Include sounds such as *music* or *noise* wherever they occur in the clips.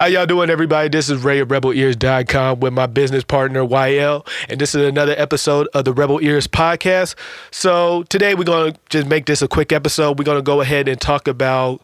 How y'all doing, everybody? This is Rai of RebelEars.com with my business partner YL, and this is another episode of the Rebel Ears podcast. So today we're gonna just make this a quick episode. We're gonna go ahead and talk about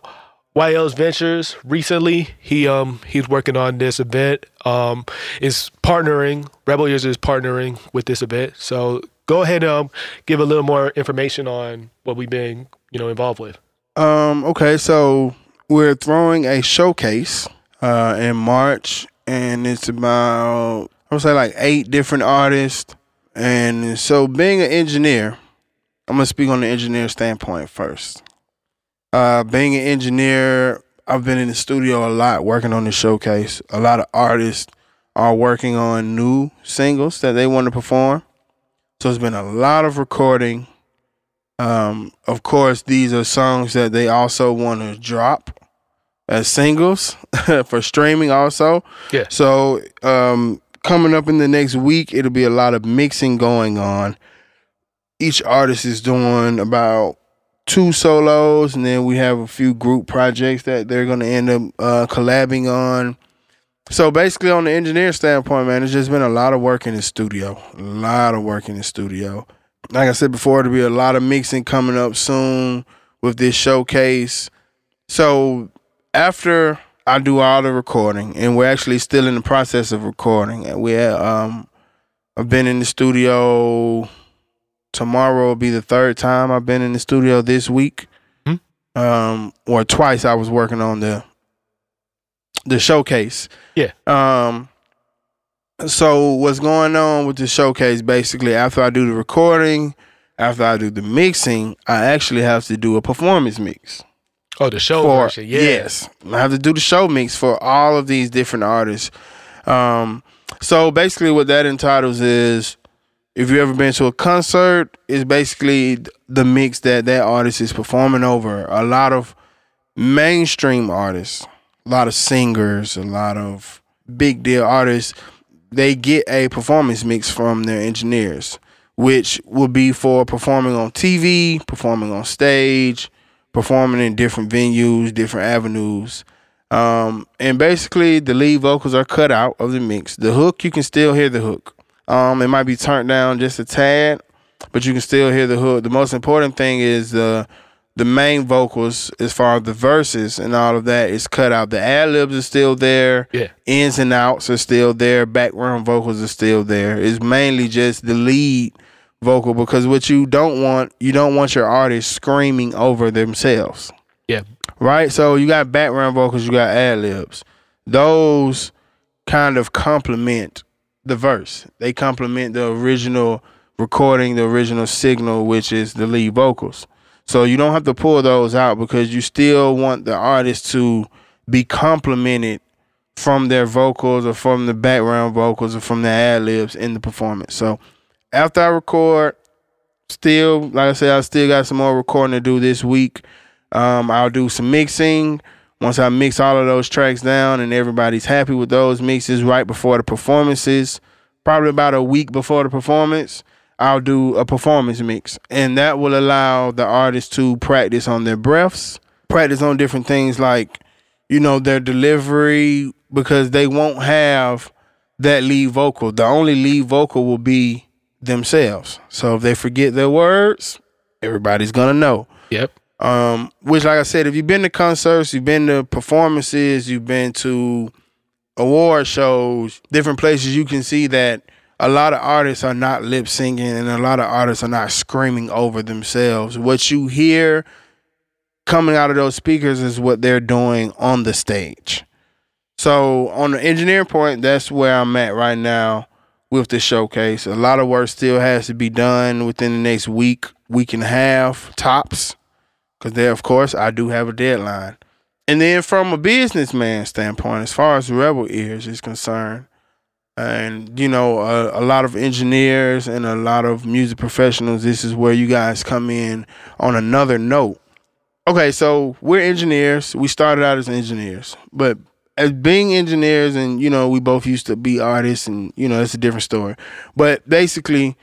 YL's ventures. Recently, he um he's working on this event. Um, is partnering Rebel Ears is partnering with this event. So go ahead and um give a little more information on what we've been you know involved with. Um, okay, so we're throwing a showcase uh, in March, and it's about I would say like eight different artists. And so, being an engineer, I'm gonna speak on the engineer standpoint first. Uh, being an engineer, I've been in the studio a lot working on the showcase. A lot of artists are working on new singles that they want to perform. So it's been a lot of recording. Um, of course, these are songs that they also want to drop as singles *laughs* for streaming also. Yeah. So um, coming up in the next week, it'll be a lot of mixing going on. Each artist is doing about two solos, and then we have a few group projects that they're going to end up uh, collabing on. So basically, on the engineer standpoint, man, it's just been a lot of work in the studio. A lot of work in the studio. Like I said before, it'll be a lot of mixing coming up soon with this showcase. So after I do all the recording, and we're actually still in the process of recording, and we um, I've been in the studio. Tomorrow will be the third time I've been in the studio this week. Hmm. Um, or twice I was working on the the showcase. Yeah. Um. So what's going on with the showcase? Basically, after I do the recording, after I do the mixing, I actually have to do a performance mix Oh, the show for version. Yeah. yes, I have to do the show mix for all of these different artists. Um, so basically, what that entitles is, if you ever been to a concert, it's basically the mix that that artist is performing over. A lot of mainstream artists, a lot of singers, a lot of big deal artists, they get a performance mix from their engineers, which will be for performing on TV, performing on stage, performing in different venues, different avenues. Um, and basically, the lead vocals are cut out of the mix. The hook, you can still hear the hook. Um, it might be turned down just a tad, but you can still hear the hook. The most important thing is the the main vocals, as far as the verses and all of that, is cut out. The ad libs are still there. Yeah. Ins and outs are still there. Background vocals are still there. It's mainly just the lead vocal because what you don't want, you don't want your artist screaming over themselves. Yeah. Right? So you got background vocals, you got ad libs. Those kind of complement the verse. They complement the original recording, the original signal, which is the lead vocals. So you don't have to pull those out because you still want the artist to be complimented from their vocals or from the background vocals or from the ad libs in the performance. So after I record, still, like I said, I still got some more recording to do this week. Um, I'll do some mixing. Once I mix all of those tracks down and everybody's happy with those mixes right before the performances, probably about a week before the performance, I'll do a performance mix. And that will allow the artist to practice on their breaths, practice on different things like, you know, their delivery, because they won't have that lead vocal. The only lead vocal will be themselves. So if they forget their words, everybody's gonna know. Yep. Um, which, like I said, if you've been to concerts, you've been to performances, you've been to award shows, different places, you can see that a lot of artists are not lip singing and a lot of artists are not screaming over themselves. What you hear coming out of those speakers is what they're doing on the stage. So, on the engineering point, that's where I'm at right now with the showcase. A lot of work still has to be done within the next week, week and a half tops. Because there, of course, I do have a deadline. And then from a businessman standpoint, as far as Rebel Ears is concerned, and you know, a, a lot of engineers and a lot of music professionals, this is where you guys come in on another note. Okay, so we're engineers. We started out as engineers, but as being engineers and you know we both used to be artists and you know it's a different story but basically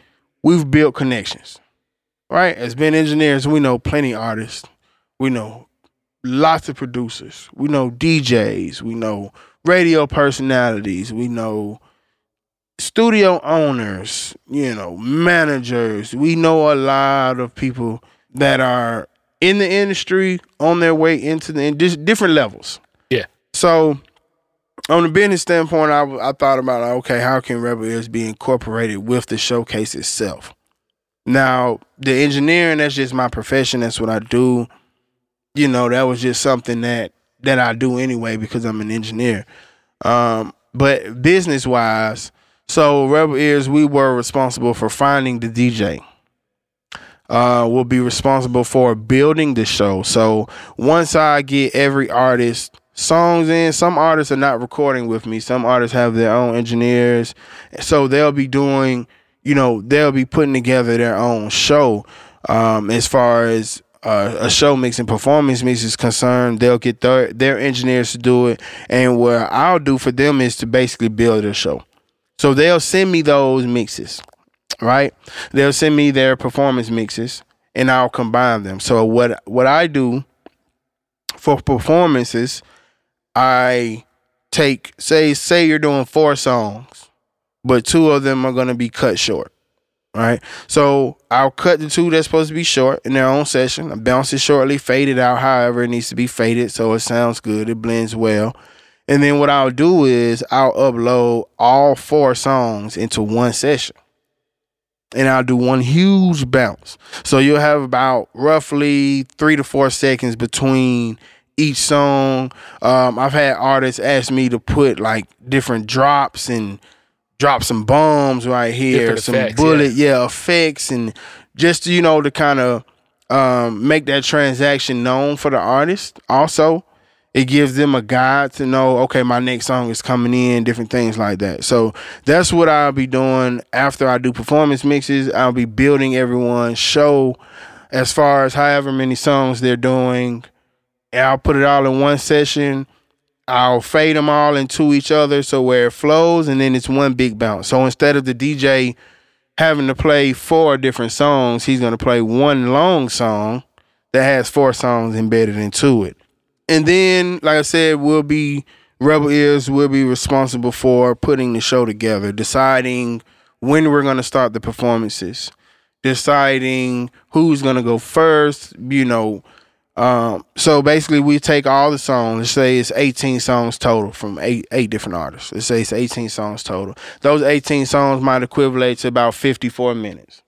we've built connections right as being engineers we know plenty artists we know lots of producers we know djs we know radio personalities. We know studio owners, you know, managers. We know a lot of people that are in the industry on their way into the just different levels. So, on the business standpoint, I, I thought about okay, how can Rebel Ears be incorporated with the showcase itself? Now, the engineering that's just my profession. That's what I do. You know, that was just something that that I do anyway because I'm an engineer. Um, but business wise, so Rebel Ears, we were responsible for finding the DJ. Uh, we'll be responsible for building the show. So once I get every artist songs in, some artists are not recording with me. Some artists have their own engineers, so they'll be doing, you know, they'll be putting together their own show. Um, as far as uh, a show mix and performance mix is concerned, they'll get their their engineers to do it, and what I'll do for them is to basically build a show. So they'll send me those mixes right? They'll send me their performance mixes and I'll combine them. So what what I do for performances, I take say say you're doing four songs, but two of them are gonna be cut short. Right. So I'll cut the two that's supposed to be short in their own session. I bounce it shortly, fade it out however it needs to be faded so it sounds good, it blends well. And then what I'll do is I'll upload all four songs into one session and I'll do one huge bounce. So you'll have about roughly three to four seconds between each song. Um, I've had artists ask me to put like different drops and drop some bombs right here, Different some effects, bullet, yeah. effects, and just you know to kind of um, make that transaction known for the artist. Also, it gives them a guide to know okay my next song is coming in different things like that so that's what i'll be doing after i do performance mixes i'll be building everyone's show as far as however many songs they're doing i'll put it all in one session i'll fade them all into each other so where it flows and then it's one big bounce so instead of the dj having to play four different songs he's going to play one long song that has four songs embedded into it and then, like I said, we'll be Rebel Ears will be responsible for putting the show together, deciding when we're gonna start the performances, deciding who's gonna go first, you know. Um, so basically we take all the songs, let's say it's 18 songs total from eight eight different artists. Let's say it's 18 songs total. Those 18 songs might equivalent to about 54 minutes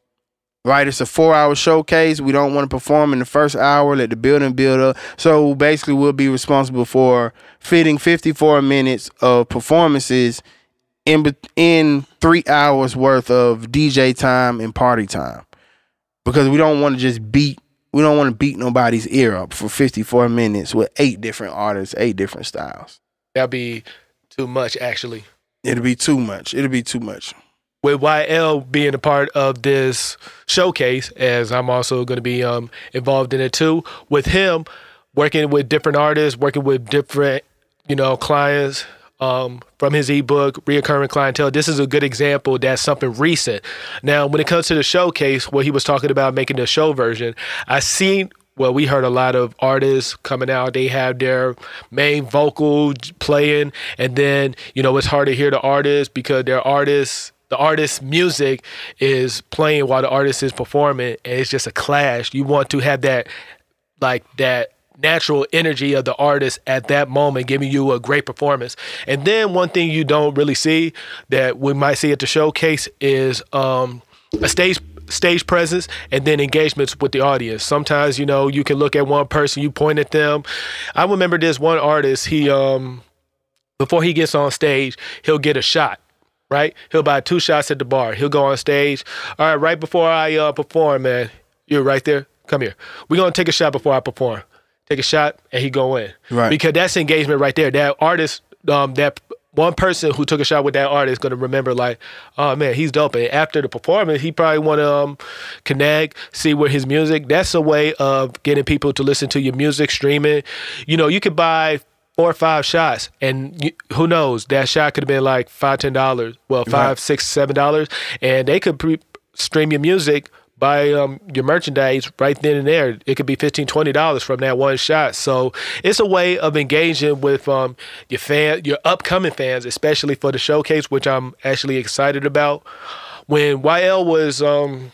right? It's a four hour showcase. We don't want to perform in the first hour, let the building build up. So basically, we'll be responsible for fitting 54 minutes of performances in in three hours worth of DJ time and party time, because we don't want to just beat. We don't want to beat nobody's ear up for 54 minutes with eight different artists, eight different styles. That'd be too much, actually. It'd be too much. It'd be too much with YL being a part of this showcase, as I'm also going to be um, involved in it too, with him working with different artists, working with different, you know, clients um, from his ebook, Reoccurring Clientele. This is a good example that's something recent. Now, when it comes to the showcase, what he was talking about making the show version, I seen well, we heard a lot of artists coming out. They have their main vocal playing, and then you know it's hard to hear the artist because their artists the artist's music is playing while the artist is performing and it's just a clash you want to have that like that natural energy of the artist at that moment giving you a great performance and then one thing you don't really see that we might see at the showcase is um, a stage stage presence and then engagements with the audience sometimes you know you can look at one person you point at them i remember this one artist he um before he gets on stage he'll get a shot right? He'll buy two shots at the bar. He'll go on stage. All right, right before I uh, perform, man, you're right there. Come here. We're gonna take a shot before I perform. Take a shot, and he go in. Right. Because that's engagement right there. That artist, um, that one person who took a shot with that artist is gonna remember like, oh man, he's dope. And after the performance, he probably wanna um, connect, see where his music. That's a way of getting people to listen to your music, streaming. You know, you could buy four or five shots, and you, who knows? That shot could have been like five, ten dollars. Well, five, right. six, seven dollars, and they could pre- stream your music buy um, your merchandise right then and there. It could be $15, $20 from that one shot. So it's a way of engaging with um, your fan, your upcoming fans, especially for the showcase, which I'm actually excited about. When YL was um,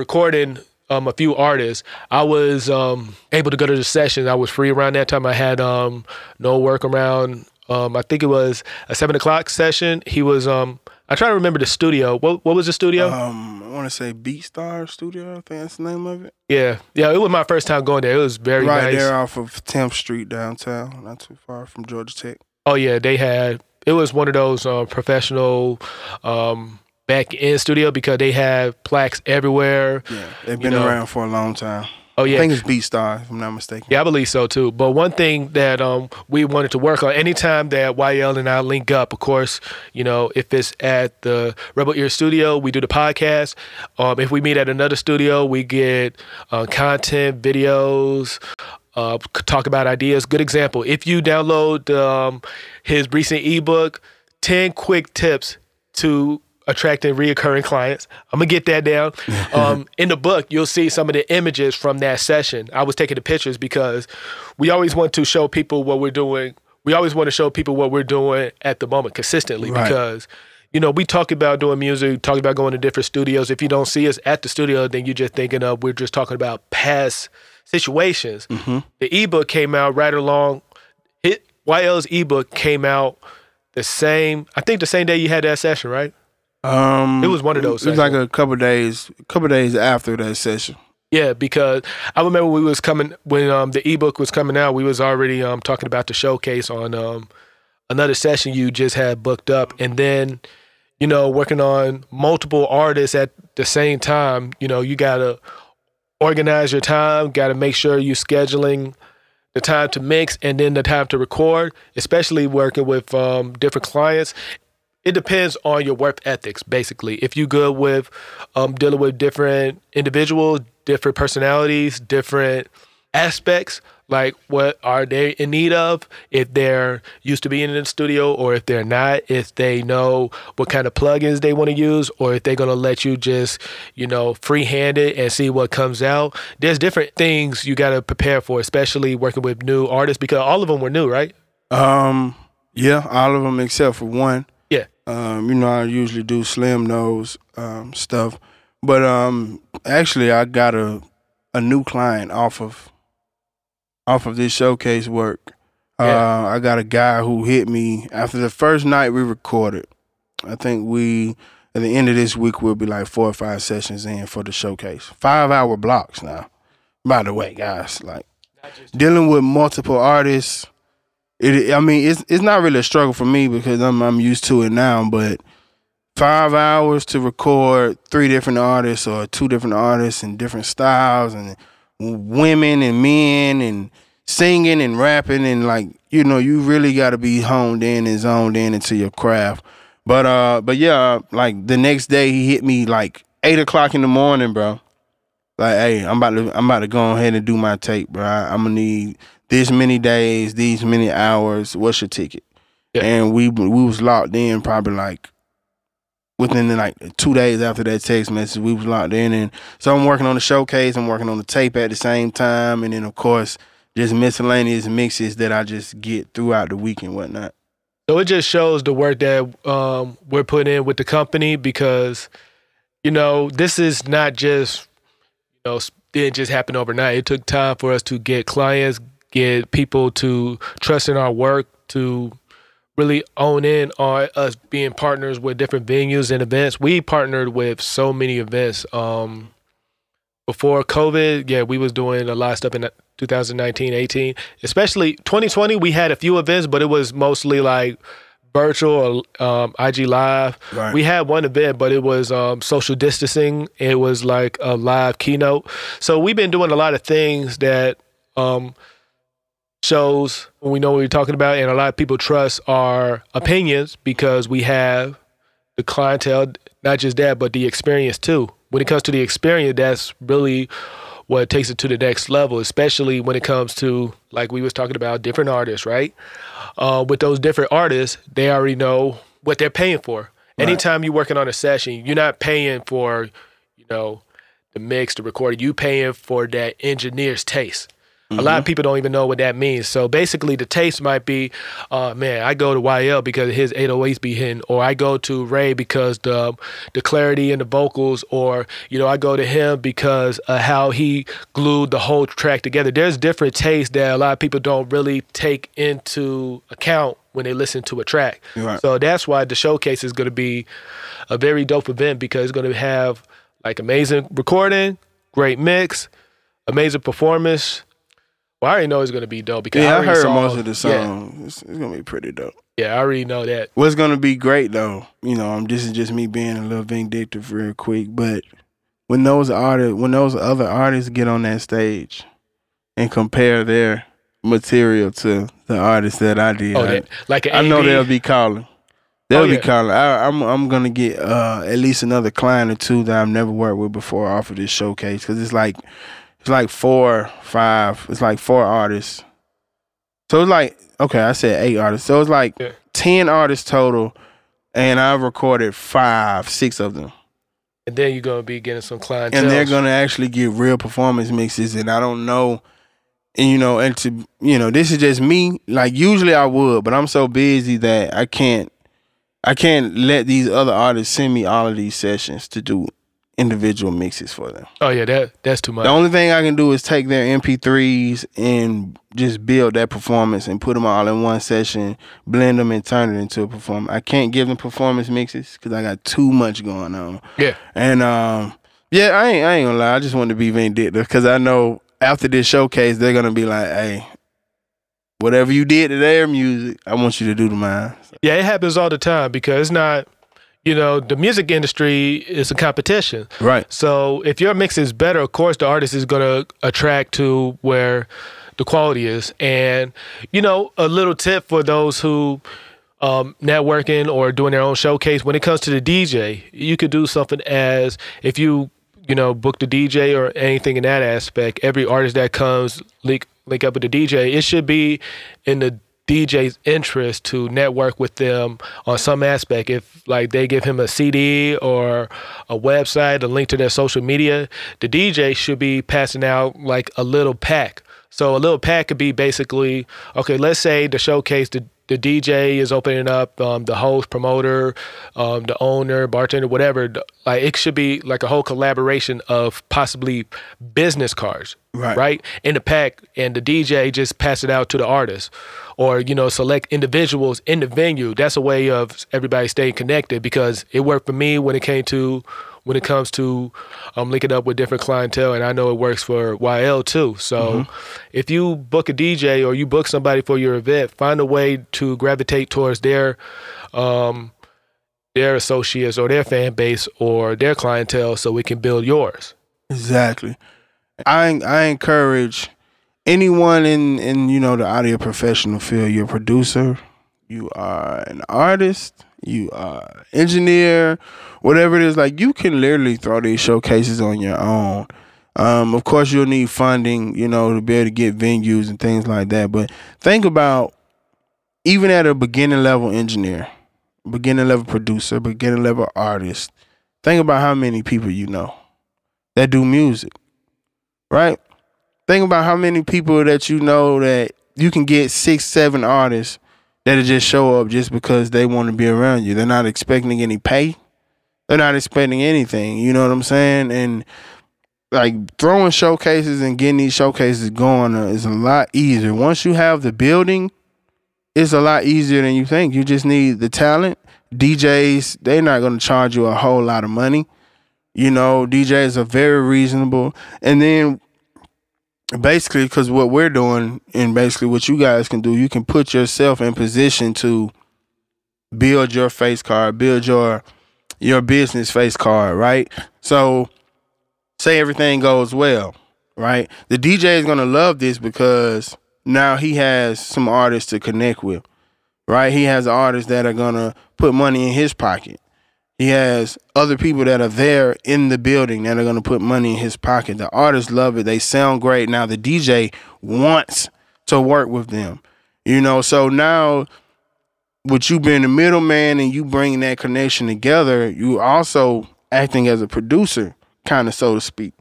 recording um, a few artists. I was um, able to go to the session. I was free around that time. I had um, no work around. Um, I think it was a seven o'clock session. He was. Um, I try to remember the studio. What what was the studio? Um, I want to say BeatStar Studio. I think that's the name of it. yeah, yeah. It was my first time going there. It was very right nice. there off of 10th Street downtown, not too far from Georgia Tech. Oh yeah, they had. It was one of those uh, professional um, back end studio because they have plaques everywhere. Yeah, they've been know. around for a long time. Oh yeah, I think it's BeatStar, if I'm not mistaken. Yeah, I believe so too. But one thing that um, we wanted to work on, anytime that YL and I link up, of course, you know, if it's at the Rebel Ear Studio, we do the podcast. Um, if we meet at another studio, we get uh, content, videos, uh, talk about ideas. Good example. If you download um, his recent ebook, 10 quick tips to attracting reoccurring clients. I'm gonna get that down. *laughs* Um, in the book, you'll see some of the images from that session. I was taking the pictures because we always want to show people what we're doing. We always want to show people what we're doing at the moment consistently Right. because you know we talk about doing music, talk about going to different studios. If you don't see us at the studio, then you're just thinking of we're just talking about past situations. The ebook came out right along. Hit YL's ebook came out the same. I think the same day you had that session, right? Um, It was one of those It was like a couple days, a couple days after that session. Yeah, because I remember we was coming when um, the ebook was coming out. We was already um, talking about the showcase on um, another session you just had booked up, and then you know working on multiple artists at the same time. You know you gotta organize your time. Got to make sure you scheduling the time to mix and then the time to record. Especially working with um, different clients. It depends on your work ethics, basically. If you good with um, dealing with different individuals, different personalities, different aspects, like what are they in need of, if they're used to being in the studio or if they're not, if they know what kind of plugins they want to use, or if they're gonna let you just, you know, freehand it and see what comes out. There's different things you gotta prepare for, especially working with new artists because all of them were new, right? Um, yeah, all of them except for one. Yeah. Um, you know, I usually do slim nose um, stuff, but um, actually, I got a a new client off of off of this showcase work. Yeah. Uh, I got a guy who hit me after the first night we recorded. I think we at the end of this week we'll be like four or five sessions in for the showcase. Five hour blocks now. By the way, guys, like dealing with multiple artists it I mean it's it's not really a struggle for me because I'm I'm used to it now, but five hours to record three different artists or two different artists and different styles and women and men and singing and rapping and like you know you really got to be honed in and zoned in into your craft. But uh, but yeah, like the next day he hit me like eight o'clock in the morning, bro. Like, hey, I'm about to I'm about to go ahead and do my tape, bro. I, I'm gonna need this many days, these many hours. What's your ticket? Yeah. And we we was locked in probably like within like two days after that text message. We was locked in, and so I'm working on the showcase. I'm working on the tape at the same time, and then of course just miscellaneous mixes that I just get throughout the week and whatnot. So it just shows the work that um, we're putting in with the company because, you know, this is not just, know, didn't just happen overnight. It took time for us to get clients, get people to trust in our work, to really own in on us being partners with different venues and events. We partnered with so many events. Um, before COVID, yeah, we was doing a lot of stuff in 2019, 18, especially 2020. We had a few events, but it was mostly like virtual or um, IG live. Right. We had one event, but it was um, social distancing. It was like a live keynote. So we've been doing a lot of things that um, shows we know what we're talking about, and a lot of people trust our opinions because we have the clientele. Not just that, but the experience too. When it comes to the experience, that's really what takes it to the next level, especially when it comes to like we was talking about different artists, right? Uh, with those different artists, they already know what they're paying for. Anytime you're working on a session, you're not paying for, you know, the mix, the recording. You paying for that engineer's taste. A lot of people don't even know what that means. So basically, the taste might be, uh, man, I go to YL because his 808s be hitting, or I go to Rai because the the clarity in the vocals, or you know, I go to him because of how he glued the whole track together. There's different tastes that a lot of people don't really take into account when they listen to a track. Right. So that's why the showcase is going to be a very dope event because it's going to have like amazing recording, great mix, amazing performance. Well, I already know it's going to be dope because Yeah, I already heard saw- most of the Yeah, songs. It's, it's gonna be pretty dope. yeah, I already know that. What's gonna be great though, you know, I'm this is just me being a little vindictive real quick, but when those artists when those other artists get on that stage and compare their material to the artists that I did, Oh, that like an I know they'll be calling. They'll Oh, be calling. I, I'm I'm gonna get uh, at least another client or two that I've never worked with before off of this showcase because it's like it's like four, five. It's like four artists. So it's like okay, I said eight artists. So it's like Yeah. ten artists total, and I've recorded five, six of them, and then you're going to be getting some clientele. and they're gonna actually get real performance mixes. And I don't know. And you know, and to you know, this is just me. Like usually I would, but I'm so busy that I can't I can't let these other artists send me all of these sessions to do individual mixes for them. Oh yeah, that that's too much. The only thing I can do is take their MP3s and just build that performance and put them all in one session, blend them and turn it into a performance. I can't give them performance mixes because I got too much going on. Yeah. And um, yeah, I ain't I ain't gonna lie. I just want to be vindictive because I know after this showcase they're gonna be like, hey. Whatever you did to their music, I want you to do to mine. Yeah, it happens all the time because it's not, you know, the music industry is a competition. Right. So if your mix is better, of course, the artist is going to attract to where the quality is. And, you know, a little tip for those who um, networking or doing their own showcase, when it comes to the DJ, you could do something as if you, you know, book the DJ or anything in that aspect, every artist that comes link, link up with the DJ, it should be in the DJ's interest to network with them on some aspect. If like they give him a CD or a website, a link to their social media, the DJ should be passing out like a little pack. So a little pack could be basically okay. Let's say the showcase the the DJ is opening up um, the host, promoter, um, the owner, bartender, whatever. Like it should be like a whole collaboration of possibly business cards, Right. right, in the pack, and the DJ just pass it out to the artist, or you know select individuals in the venue. That's a way of everybody staying connected because it worked for me when it came to when it comes to um, linking up with different clientele, and I know it works for YL too. So, if you book a DJ or you book somebody for your event, find a way to gravitate towards their um, their associates or their fan base or their clientele, so we can build yours. Exactly. I I encourage anyone in in you know the audio professional field. You're a producer, you are an artist, you are engineer, whatever it is. Like you can literally throw these showcases on your own. Um, of course, you'll need funding, you know, to be able to get venues and things like that. But think about even at a beginning level engineer, beginning level producer, beginning level artist. Think about how many people you know that do music, right? Think about how many people that you know that you can get six, seven artists that'll just show up just because they want to be around you. They're not expecting any pay. They're not expecting anything. You know what I'm saying? And like throwing showcases and getting these showcases going is a lot easier. Once you have the building, it's a lot easier than you think. You just need the talent. DJs, they're not going to charge you a whole lot of money. You know, DJs are very reasonable. And then basically, because what we're doing and basically what you guys can do, you can put yourself in position to build your face card, build your your business face card, right? So say everything goes well, right? The DJ is gonna love this because now he has some artists to connect with, right? He has artists that are gonna put money in his pocket. He has other people that are there in the building that are gonna put money in his pocket. The artists love it. They sound great. Now the DJ wants to work with them. You know, so now with you being the middleman and you bringing that connection together, you also acting as a producer, kind of so to speak.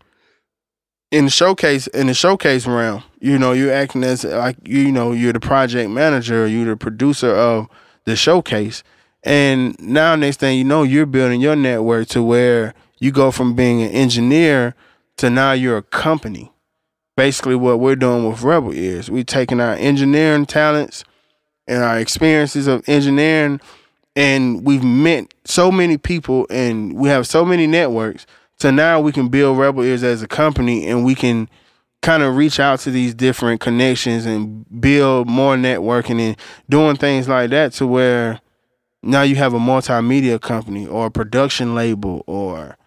in the showcase in the showcase realm, you know, you're acting as like you know, you're the project manager, you're the producer of the showcase. And now next thing you know, you're building your network to where you go from being an engineer to now you're a company. Basically what we're doing with Rebel is We're taking our engineering talents and our experiences of engineering and we've met so many people and we have so many networks so now we can build rebel ears as a company and we can kind of reach out to these different connections and build more networking and doing things like that to where now you have a multimedia company or a production label or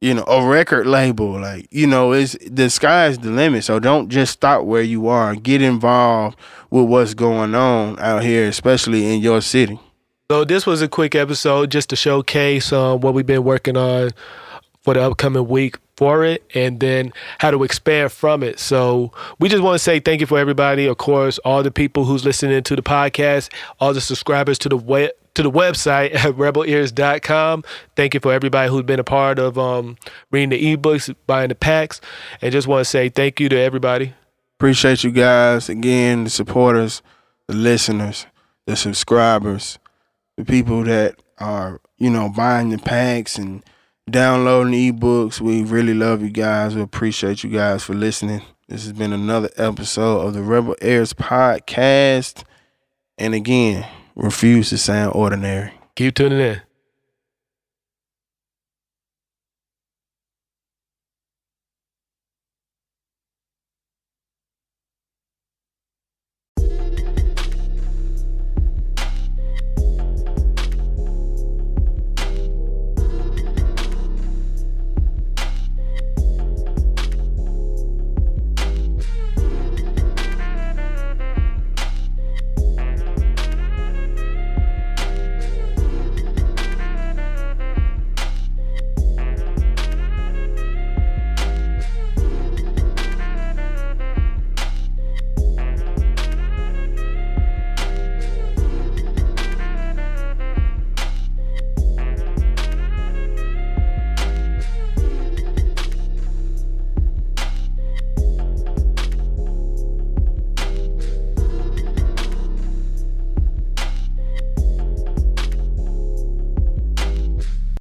you know a record label like you know it's the sky's the limit so don't just stop where you are get involved with what's going on out here especially in your city so this was a quick episode just to showcase um, what we've been working on for the upcoming week for it and then how to expand from it. So we just want to say thank you for everybody. Of course, all the people who's listening to the podcast, all the subscribers to the web to the website at *laughs* rebelears.com. Thank you for everybody who's been a part of um, reading the ebooks, buying the packs, and just want to say thank you to everybody. Appreciate you guys again, the supporters, the listeners, the subscribers the people that are, you know, buying the packs and downloading ebooks. We really love you guys. We appreciate you guys for listening. This has been another episode of the Rebel Ears podcast. And again, refuse to sound ordinary. Keep tuning in.